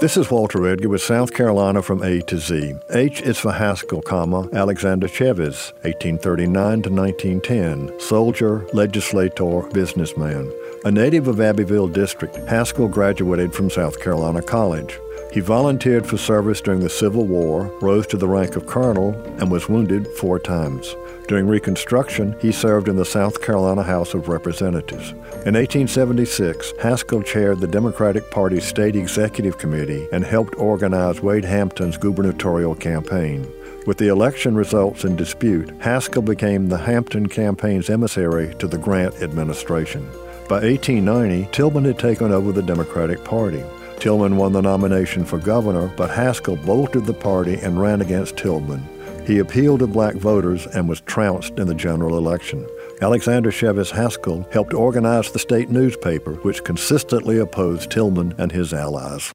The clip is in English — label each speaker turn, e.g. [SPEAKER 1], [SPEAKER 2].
[SPEAKER 1] This is Walter Edgar with South Carolina from A to Z. H is for Haskell, comma, Alexander Cheves, 1839 to 1910, soldier, legislator, businessman. A native of Abbeville District, Haskell graduated from South Carolina College. He volunteered for service during the Civil War, rose to the rank of colonel, and was wounded four times. During Reconstruction, he served in the South Carolina House of Representatives. In 1876, Haskell chaired the Democratic Party's State Executive Committee and helped organize Wade Hampton's gubernatorial campaign. With the election results in dispute, Haskell became the Hampton campaign's emissary to the Grant administration. By 1890, Tillman had taken over the Democratic Party. Tillman won the nomination for governor, but Haskell bolted the party and ran against Tillman. He appealed to black voters and was trounced in the general election. Alexander Cheves Haskell helped organize the state newspaper, which consistently opposed Tillman and his allies.